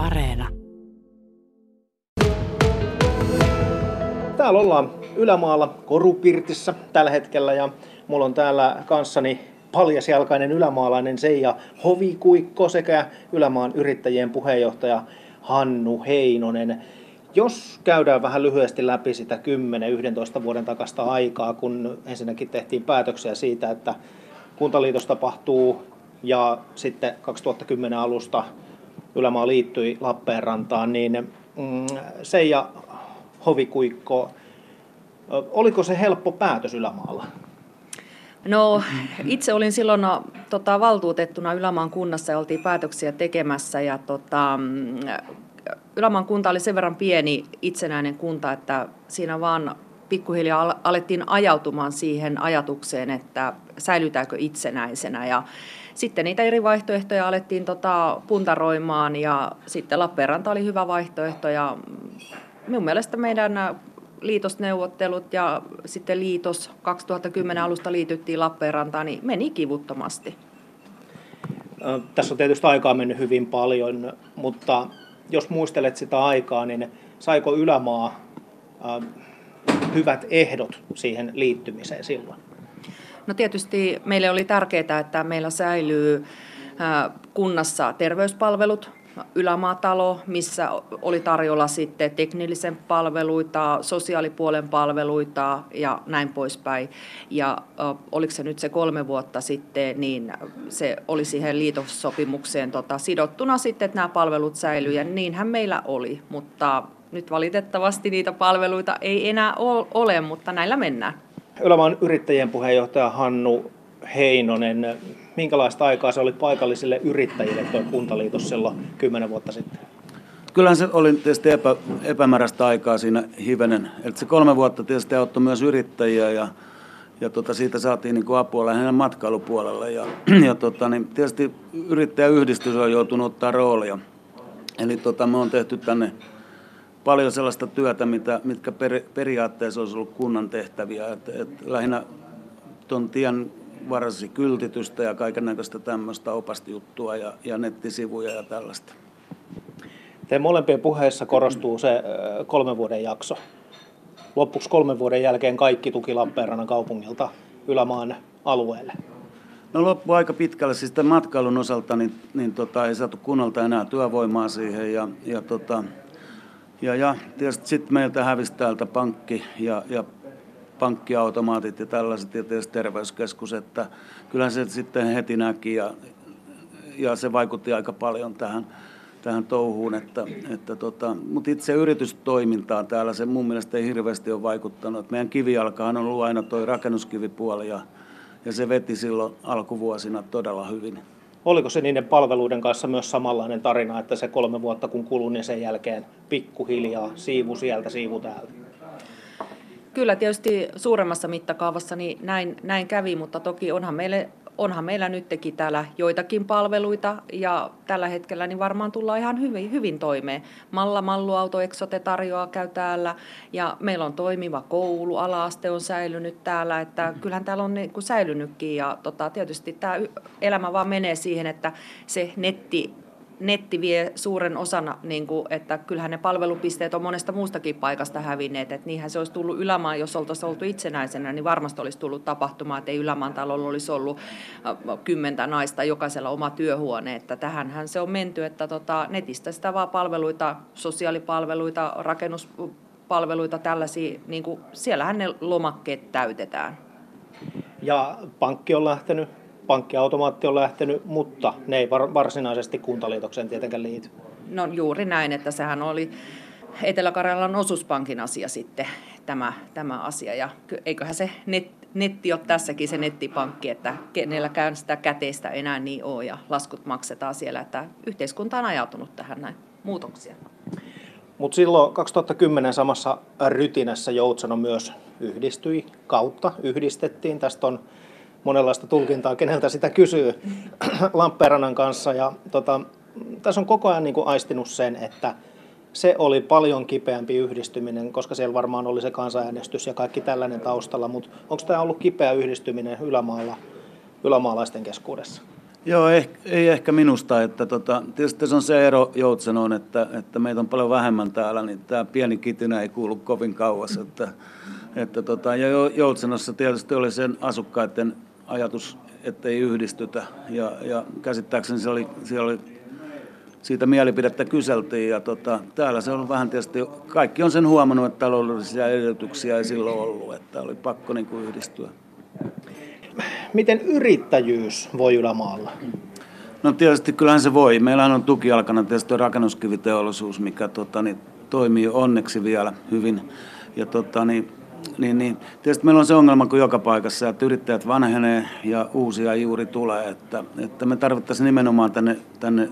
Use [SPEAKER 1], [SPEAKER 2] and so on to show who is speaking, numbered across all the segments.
[SPEAKER 1] Areena.
[SPEAKER 2] Täällä ollaan Ylämaalla Korupirtissä tällä hetkellä ja mulla on täällä kanssani paljasjalkainen ylämaalainen Seija Hovikuikko sekä Ylämaan yrittäjien puheenjohtaja Hannu Heinonen. Jos käydään vähän lyhyesti läpi sitä 10-11 vuoden takasta aikaa, kun ensinnäkin tehtiin päätöksiä siitä, että kuntaliitos tapahtuu ja sitten 2010 alusta Ylämaa liittyi Lappeenrantaan, niin mm, Seija Hovikuikko, oliko se helppo päätös Ylämaalla?
[SPEAKER 3] No itse olin silloin tota, valtuutettuna Ylämaan kunnassa ja oltiin päätöksiä tekemässä ja tota, Ylämaan kunta oli sen verran pieni itsenäinen kunta, että siinä vaan pikkuhiljaa alettiin ajautumaan siihen ajatukseen, että säilytäänkö itsenäisenä ja sitten niitä eri vaihtoehtoja alettiin tota, puntaroimaan ja sitten Lappeenranta oli hyvä vaihtoehto ja minun mielestä meidän liitosneuvottelut ja sitten liitos 2010 alusta liityttiin Lappeenrantaan, niin meni kivuttomasti.
[SPEAKER 2] Tässä on tietysti aikaa mennyt hyvin paljon, mutta jos muistelet sitä aikaa, niin saiko Ylämaa hyvät ehdot siihen liittymiseen silloin?
[SPEAKER 3] No tietysti meille oli tärkeää, että meillä säilyy kunnassa terveyspalvelut, ylämaatalo, missä oli tarjolla sitten teknillisen palveluita, sosiaalipuolen palveluita ja näin poispäin. Ja oliko se nyt se kolme vuotta sitten, niin se oli siihen liitossopimukseen tota, sidottuna sitten, että nämä palvelut säilyy ja niinhän meillä oli, mutta nyt valitettavasti niitä palveluita ei enää ole, mutta näillä mennään.
[SPEAKER 2] Ylämaan yrittäjien puheenjohtaja Hannu Heinonen, minkälaista aikaa se oli paikallisille yrittäjille tuo kuntaliitos silloin kymmenen vuotta sitten?
[SPEAKER 4] Kyllähän se oli tietysti epä, epämääräistä aikaa siinä hivenen. Eli se kolme vuotta tietysti auttoi myös yrittäjiä ja, ja tota, siitä saatiin niin kuin apua lähinnä matkailupuolelle. Ja, ja tota, niin tietysti yrittäjäyhdistys on joutunut ottaa roolia. Eli tota, me on tehty tänne paljon sellaista työtä, mitä, mitkä per, periaatteessa olisi ollut kunnan tehtäviä. Et, et lähinnä tuon tien varasi kyltitystä ja kaiken näköistä tämmöistä opastijuttua ja, ja nettisivuja ja tällaista.
[SPEAKER 2] Teidän molempien puheessa korostuu se kolmen vuoden jakso. Loppuksi kolmen vuoden jälkeen kaikki tuki Lappeenrannan kaupungilta Ylämaan alueelle.
[SPEAKER 4] No loppu aika pitkälle. Siis tämän matkailun osalta niin, niin tota, ei saatu kunnalta enää työvoimaa siihen. Ja, ja, tota, ja, ja tietysti sitten meiltä hävisi täältä pankki ja, ja pankkiautomaatit ja tällaiset ja tietysti terveyskeskus, että kyllähän se sitten heti näki ja, ja se vaikutti aika paljon tähän, tähän touhuun, että, että tota, mutta itse yritystoimintaan täällä se mun mielestä ei hirveästi ole vaikuttanut. Meidän kivijalkahan on ollut aina tuo rakennuskivipuoli ja, ja se veti silloin alkuvuosina todella hyvin.
[SPEAKER 2] Oliko se niiden palveluiden kanssa myös samanlainen tarina, että se kolme vuotta kun kuluni niin sen jälkeen pikkuhiljaa siivu sieltä, siivu täältä?
[SPEAKER 3] Kyllä tietysti suuremmassa mittakaavassa niin näin, näin kävi, mutta toki onhan meille onhan meillä nytkin täällä joitakin palveluita ja tällä hetkellä niin varmaan tullaan ihan hyvin, hyvin toimeen. Malla Malluauto Exote tarjoaa käy täällä ja meillä on toimiva koulu, alaaste on säilynyt täällä, että kyllähän täällä on niin kuin säilynytkin ja tota, tietysti tämä elämä vaan menee siihen, että se netti netti vie suuren osan, niin kuin, että kyllähän ne palvelupisteet on monesta muustakin paikasta hävinneet. Että niinhän se olisi tullut Ylämaan, jos oltaisiin oltu itsenäisenä, niin varmasti olisi tullut tapahtumaa, että ei Ylämaan talolla olisi ollut äh, kymmentä naista jokaisella oma työhuone. Että tähänhän se on menty, että tota, netistä sitä vaan palveluita, sosiaalipalveluita, rakennuspalveluita, tällaisia, niin kuin, siellähän ne lomakkeet täytetään.
[SPEAKER 2] Ja pankki on lähtenyt pankkiautomaatti on lähtenyt, mutta ne ei varsinaisesti kuntaliitokseen tietenkään liity.
[SPEAKER 3] No juuri näin, että sehän oli Etelä-Karjalan osuuspankin asia sitten tämä, tämä asia. Ja eiköhän se net, netti ole tässäkin se nettipankki, että kenelläkään sitä käteistä enää niin ole ja laskut maksetaan siellä, että yhteiskunta on ajautunut tähän näin muutoksia.
[SPEAKER 2] Mutta silloin 2010 samassa rytinässä Joutsano myös yhdistyi kautta, yhdistettiin. Tästä on monenlaista tulkintaa, keneltä sitä kysyy Lappeenrannan kanssa. Ja, tota, tässä on koko ajan niin kuin aistinut sen, että se oli paljon kipeämpi yhdistyminen, koska siellä varmaan oli se kansanäänestys ja kaikki tällainen taustalla, mutta onko tämä ollut kipeä yhdistyminen ylämaalla, ylämaalaisten keskuudessa?
[SPEAKER 4] Joo, ei, ei ehkä minusta. Että tota, tietysti se on se ero Joutsenoon, että, että meitä on paljon vähemmän täällä, niin tämä pieni kitinä ei kuulu kovin kauas. Että, että tota, ja Joutsenossa tietysti oli sen asukkaiden ajatus, että ei yhdistytä. Ja, ja käsittääkseni se oli, siellä oli siitä mielipidettä kyseltiin. Ja tota, täällä se on vähän tietysti, kaikki on sen huomannut, että taloudellisia edellytyksiä ei silloin ollut, että oli pakko niin kuin yhdistyä.
[SPEAKER 2] Miten yrittäjyys voi Ylämaalla?
[SPEAKER 4] No tietysti kyllähän se voi. Meillähän on tukialkana tietysti rakennuskiviteollisuus, mikä tota, niin, toimii onneksi vielä hyvin. Ja tota, niin, niin, niin, tietysti meillä on se ongelma kuin joka paikassa, että yrittäjät vanhenee ja uusia juuri tulee. Että, että me tarvittaisiin nimenomaan tänne, tänne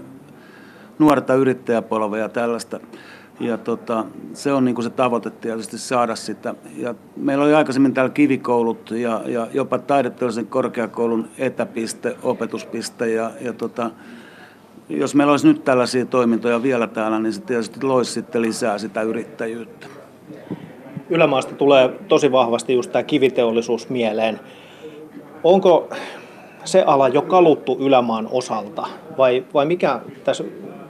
[SPEAKER 4] nuorta yrittäjäpolvea ja tällaista. Ja tota, se on niin se tavoite tietysti saada sitä. Ja meillä oli aikaisemmin täällä kivikoulut ja, ja jopa taideteollisen korkeakoulun etäpiste, opetuspiste. Ja, ja tota, jos meillä olisi nyt tällaisia toimintoja vielä täällä, niin se tietysti loisi sitten lisää sitä yrittäjyyttä.
[SPEAKER 2] Ylämaasta tulee tosi vahvasti just tämä kiviteollisuus mieleen. Onko se ala jo kaluttu ylämaan osalta vai, vai mikä tässä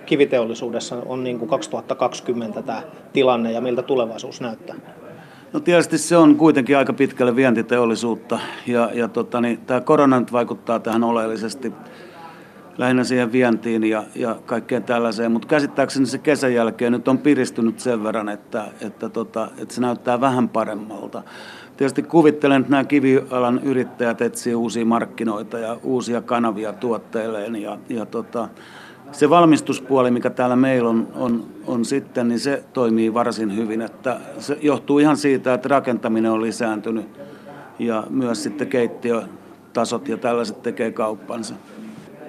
[SPEAKER 2] kiviteollisuudessa on niin kuin 2020 tämä tilanne ja miltä tulevaisuus näyttää?
[SPEAKER 4] No tietysti se on kuitenkin aika pitkälle vientiteollisuutta ja, ja tota, niin, tämä korona nyt vaikuttaa tähän oleellisesti lähinnä siihen vientiin ja, ja kaikkeen tällaiseen, mutta käsittääkseni se kesän jälkeen nyt on piristynyt sen verran, että, että, tota, että se näyttää vähän paremmalta. Tietysti kuvittelen, että nämä kivialan yrittäjät etsivät uusia markkinoita ja uusia kanavia tuotteilleen ja, ja tota, se valmistuspuoli, mikä täällä meillä on, on, on sitten, niin se toimii varsin hyvin. Että se johtuu ihan siitä, että rakentaminen on lisääntynyt ja myös sitten keittiötasot ja tällaiset tekee kauppansa.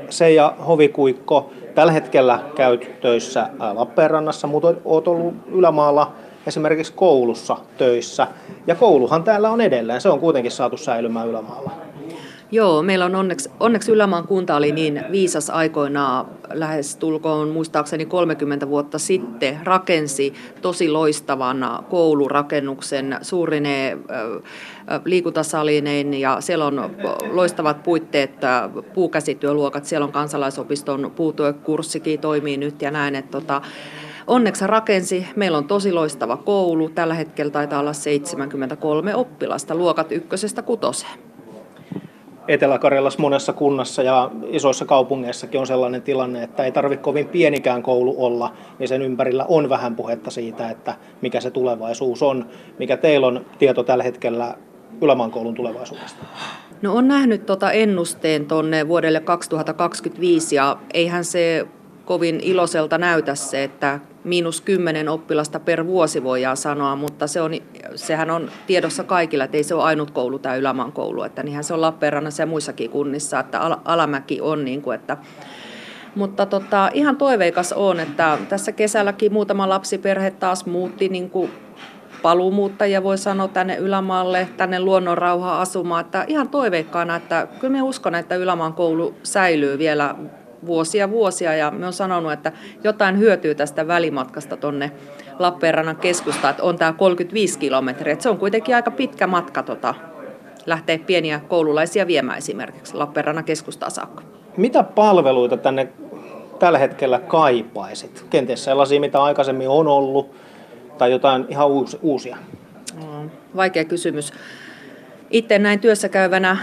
[SPEAKER 2] Se ja Hovikuikko, tällä hetkellä käyt töissä Lappeenrannassa, mutta olet ollut Ylämaalla esimerkiksi koulussa töissä. Ja kouluhan täällä on edelleen, se on kuitenkin saatu säilymään Ylämaalla.
[SPEAKER 3] Joo, meillä on onneksi, onneksi Ylämaan kunta oli niin viisas aikoinaan, lähes tulkoon muistaakseni 30 vuotta sitten, rakensi tosi loistavan koulurakennuksen suurine liikuntasalineen ja siellä on loistavat puitteet, puukäsityöluokat, siellä on kansalaisopiston puutyökurssikin toimii nyt ja näin, että tota, Onneksi rakensi. Meillä on tosi loistava koulu. Tällä hetkellä taitaa olla 73 oppilasta luokat ykkösestä kutoseen.
[SPEAKER 2] Etelä-Karjalassa monessa kunnassa ja isoissa kaupungeissakin on sellainen tilanne, että ei tarvitse kovin pienikään koulu olla, niin sen ympärillä on vähän puhetta siitä, että mikä se tulevaisuus on. Mikä teillä on tieto tällä hetkellä Ylämaan koulun tulevaisuudesta?
[SPEAKER 3] No on nähnyt tuota ennusteen tuonne vuodelle 2025 ja eihän se kovin iloiselta näytä se, että miinus kymmenen oppilasta per vuosi voidaan sanoa, mutta se on, sehän on tiedossa kaikilla, että ei se ole ainut koulu tämä Ylämaan koulu, että niinhän se on Lappeenrannassa ja muissakin kunnissa, että Al- Alamäki on niin kuin, että mutta tota, ihan toiveikas on, että tässä kesälläkin muutama lapsiperhe taas muutti niin kuin paluumuuttajia voi sanoa tänne Ylämaalle, tänne luonnonrauhaan asumaan. Että ihan toiveikkaana, että kyllä me uskon, että Ylämaan koulu säilyy vielä vuosia vuosia ja me on sanonut, että jotain hyötyy tästä välimatkasta tuonne Lappeenrannan keskustaan, että on tämä 35 kilometriä. Että se on kuitenkin aika pitkä matka tota, lähteä pieniä koululaisia viemään esimerkiksi Lappeenrannan keskustaan saakka.
[SPEAKER 2] Mitä palveluita tänne tällä hetkellä kaipaisit? Kenties sellaisia, mitä aikaisemmin on ollut, tai jotain ihan uusia?
[SPEAKER 3] Vaikea kysymys. Itse näin työssä käyvänä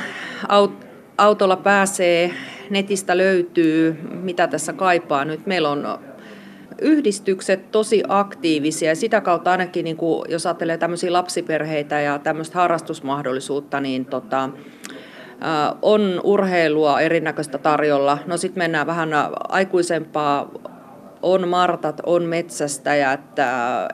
[SPEAKER 3] autolla pääsee netistä löytyy, mitä tässä kaipaa nyt. Meillä on yhdistykset tosi aktiivisia ja sitä kautta ainakin, niin kuin, jos ajattelee tämmöisiä lapsiperheitä ja tämmöistä harrastusmahdollisuutta, niin tota, on urheilua erinäköistä tarjolla. No sitten mennään vähän aikuisempaa on martat, on metsästäjät,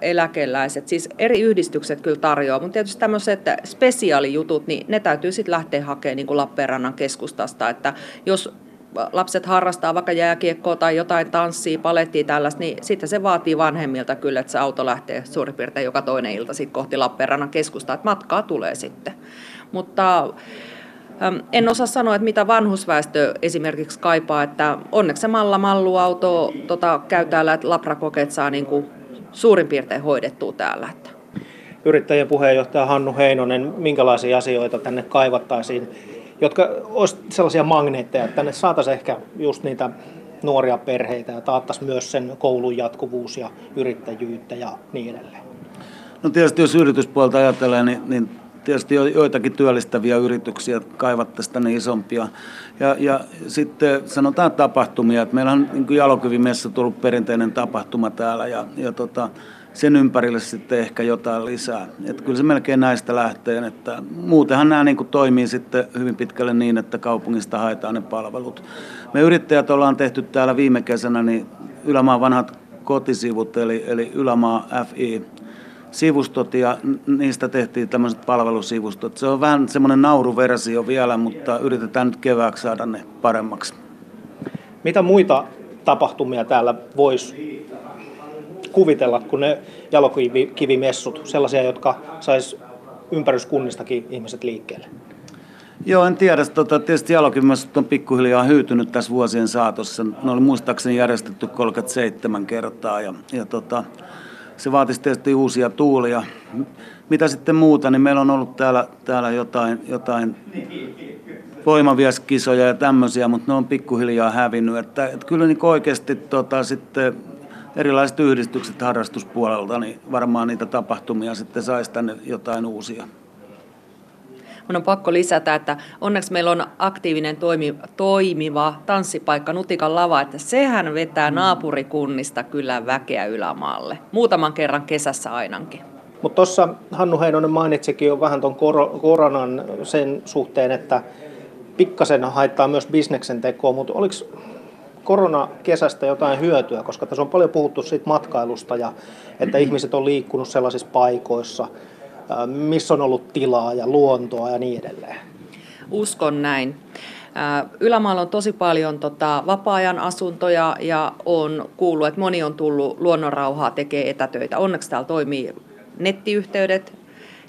[SPEAKER 3] eläkeläiset, siis eri yhdistykset kyllä tarjoaa, mutta tietysti tämmöiset spesiaalijutut, niin ne täytyy sitten lähteä hakemaan niin kuin Lappeenrannan keskustasta, että jos lapset harrastaa vaikka jääkiekkoa tai jotain tanssia, palettia tällaista, niin sitten se vaatii vanhemmilta kyllä, että se auto lähtee suurin piirtein joka toinen ilta sitten kohti Lappeenrannan keskustaa, että matkaa tulee sitten. Mutta en osaa sanoa, että mitä vanhusväestö esimerkiksi kaipaa, että onneksi se Malla Malluauto tota, käy täällä, että labrakokeet saa niin kuin suurin piirtein hoidettua täällä. Että.
[SPEAKER 2] Yrittäjien puheenjohtaja Hannu Heinonen, minkälaisia asioita tänne kaivattaisiin jotka olisivat sellaisia magneetteja, että tänne saataisiin ehkä just niitä nuoria perheitä ja taattaisiin myös sen koulun jatkuvuus ja yrittäjyyttä ja niin edelleen?
[SPEAKER 4] No tietysti jos yrityspuolta ajatellaan, niin, niin tietysti joitakin työllistäviä yrityksiä kaivattaisiin tänne isompia. Ja, ja sitten sanotaan tapahtumia, että meillä on niin jalokyvimessä tullut perinteinen tapahtuma täällä ja, ja tota, sen ympärille sitten ehkä jotain lisää. Että kyllä se melkein näistä lähtee, että muutenhan nämä niin toimii sitten hyvin pitkälle niin, että kaupungista haetaan ne palvelut. Me yrittäjät ollaan tehty täällä viime kesänä niin Ylämaan vanhat kotisivut, eli, eli Ylämaa FI sivustot ja niistä tehtiin tämmöiset palvelusivustot. Se on vähän semmoinen nauruversio vielä, mutta yritetään nyt kevääksi saada ne paremmaksi.
[SPEAKER 2] Mitä muita tapahtumia täällä voisi kuvitella kuin ne jalokivimessut, sellaisia, jotka sais ympäryskunnistakin ihmiset liikkeelle?
[SPEAKER 4] Joo, en tiedä. Tota, tietysti jalokivimessut on pikkuhiljaa hyytynyt tässä vuosien saatossa. Ne oli muistaakseni järjestetty 37 kertaa ja, ja tota, se vaatisi tietysti uusia tuulia. Mitä sitten muuta, niin meillä on ollut täällä, täällä jotain, jotain voimavieskisoja ja tämmöisiä, mutta ne on pikkuhiljaa hävinnyt. Että, että kyllä niin oikeasti tota, sitten erilaiset yhdistykset harrastuspuolelta, niin varmaan niitä tapahtumia sitten saisi tänne jotain uusia.
[SPEAKER 3] Mun on pakko lisätä, että onneksi meillä on aktiivinen toimi, toimiva tanssipaikka Nutikan lava, että sehän vetää mm. naapurikunnista kyllä väkeä ylämaalle. Muutaman kerran kesässä ainakin.
[SPEAKER 2] Mutta tuossa Hannu Heinonen mainitsikin jo vähän tuon koronan sen suhteen, että pikkasen haittaa myös bisneksen tekoa, mutta oliko korona-kesästä jotain hyötyä, koska tässä on paljon puhuttu siitä matkailusta ja että ihmiset on liikkunut sellaisissa paikoissa, missä on ollut tilaa ja luontoa ja niin edelleen.
[SPEAKER 3] Uskon näin. Ylämaalla on tosi paljon tota, vapaa-ajan asuntoja ja on kuullut, että moni on tullut luonnonrauhaa tekee etätöitä. Onneksi täällä toimii nettiyhteydet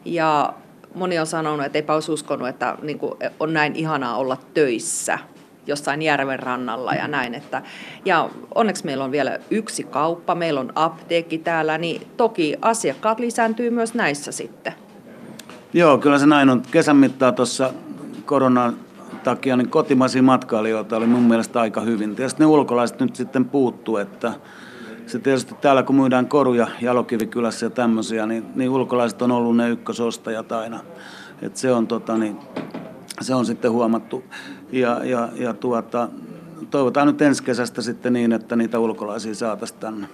[SPEAKER 3] ja moni on sanonut, että eipä olisi uskonut, että niin kuin, on näin ihanaa olla töissä jossain järven rannalla ja näin. Että, ja onneksi meillä on vielä yksi kauppa, meillä on apteekki täällä, niin toki asiakkaat lisääntyy myös näissä sitten.
[SPEAKER 4] Joo, kyllä se näin on. Kesän mittaa tuossa koronan takia niin kotimaisia matkailijoita oli mun mielestä aika hyvin. Tietysti ne ulkolaiset nyt sitten puuttuu, että se tietysti täällä kun myydään koruja Jalokivikylässä ja tämmöisiä, niin, niin ulkolaiset on ollut ne ykkösostajat aina. Et se, on, tota, niin, se on sitten huomattu. Ja, ja, ja tuota, toivotaan nyt ensi kesästä sitten niin, että niitä ulkolaisia saataisiin tänne.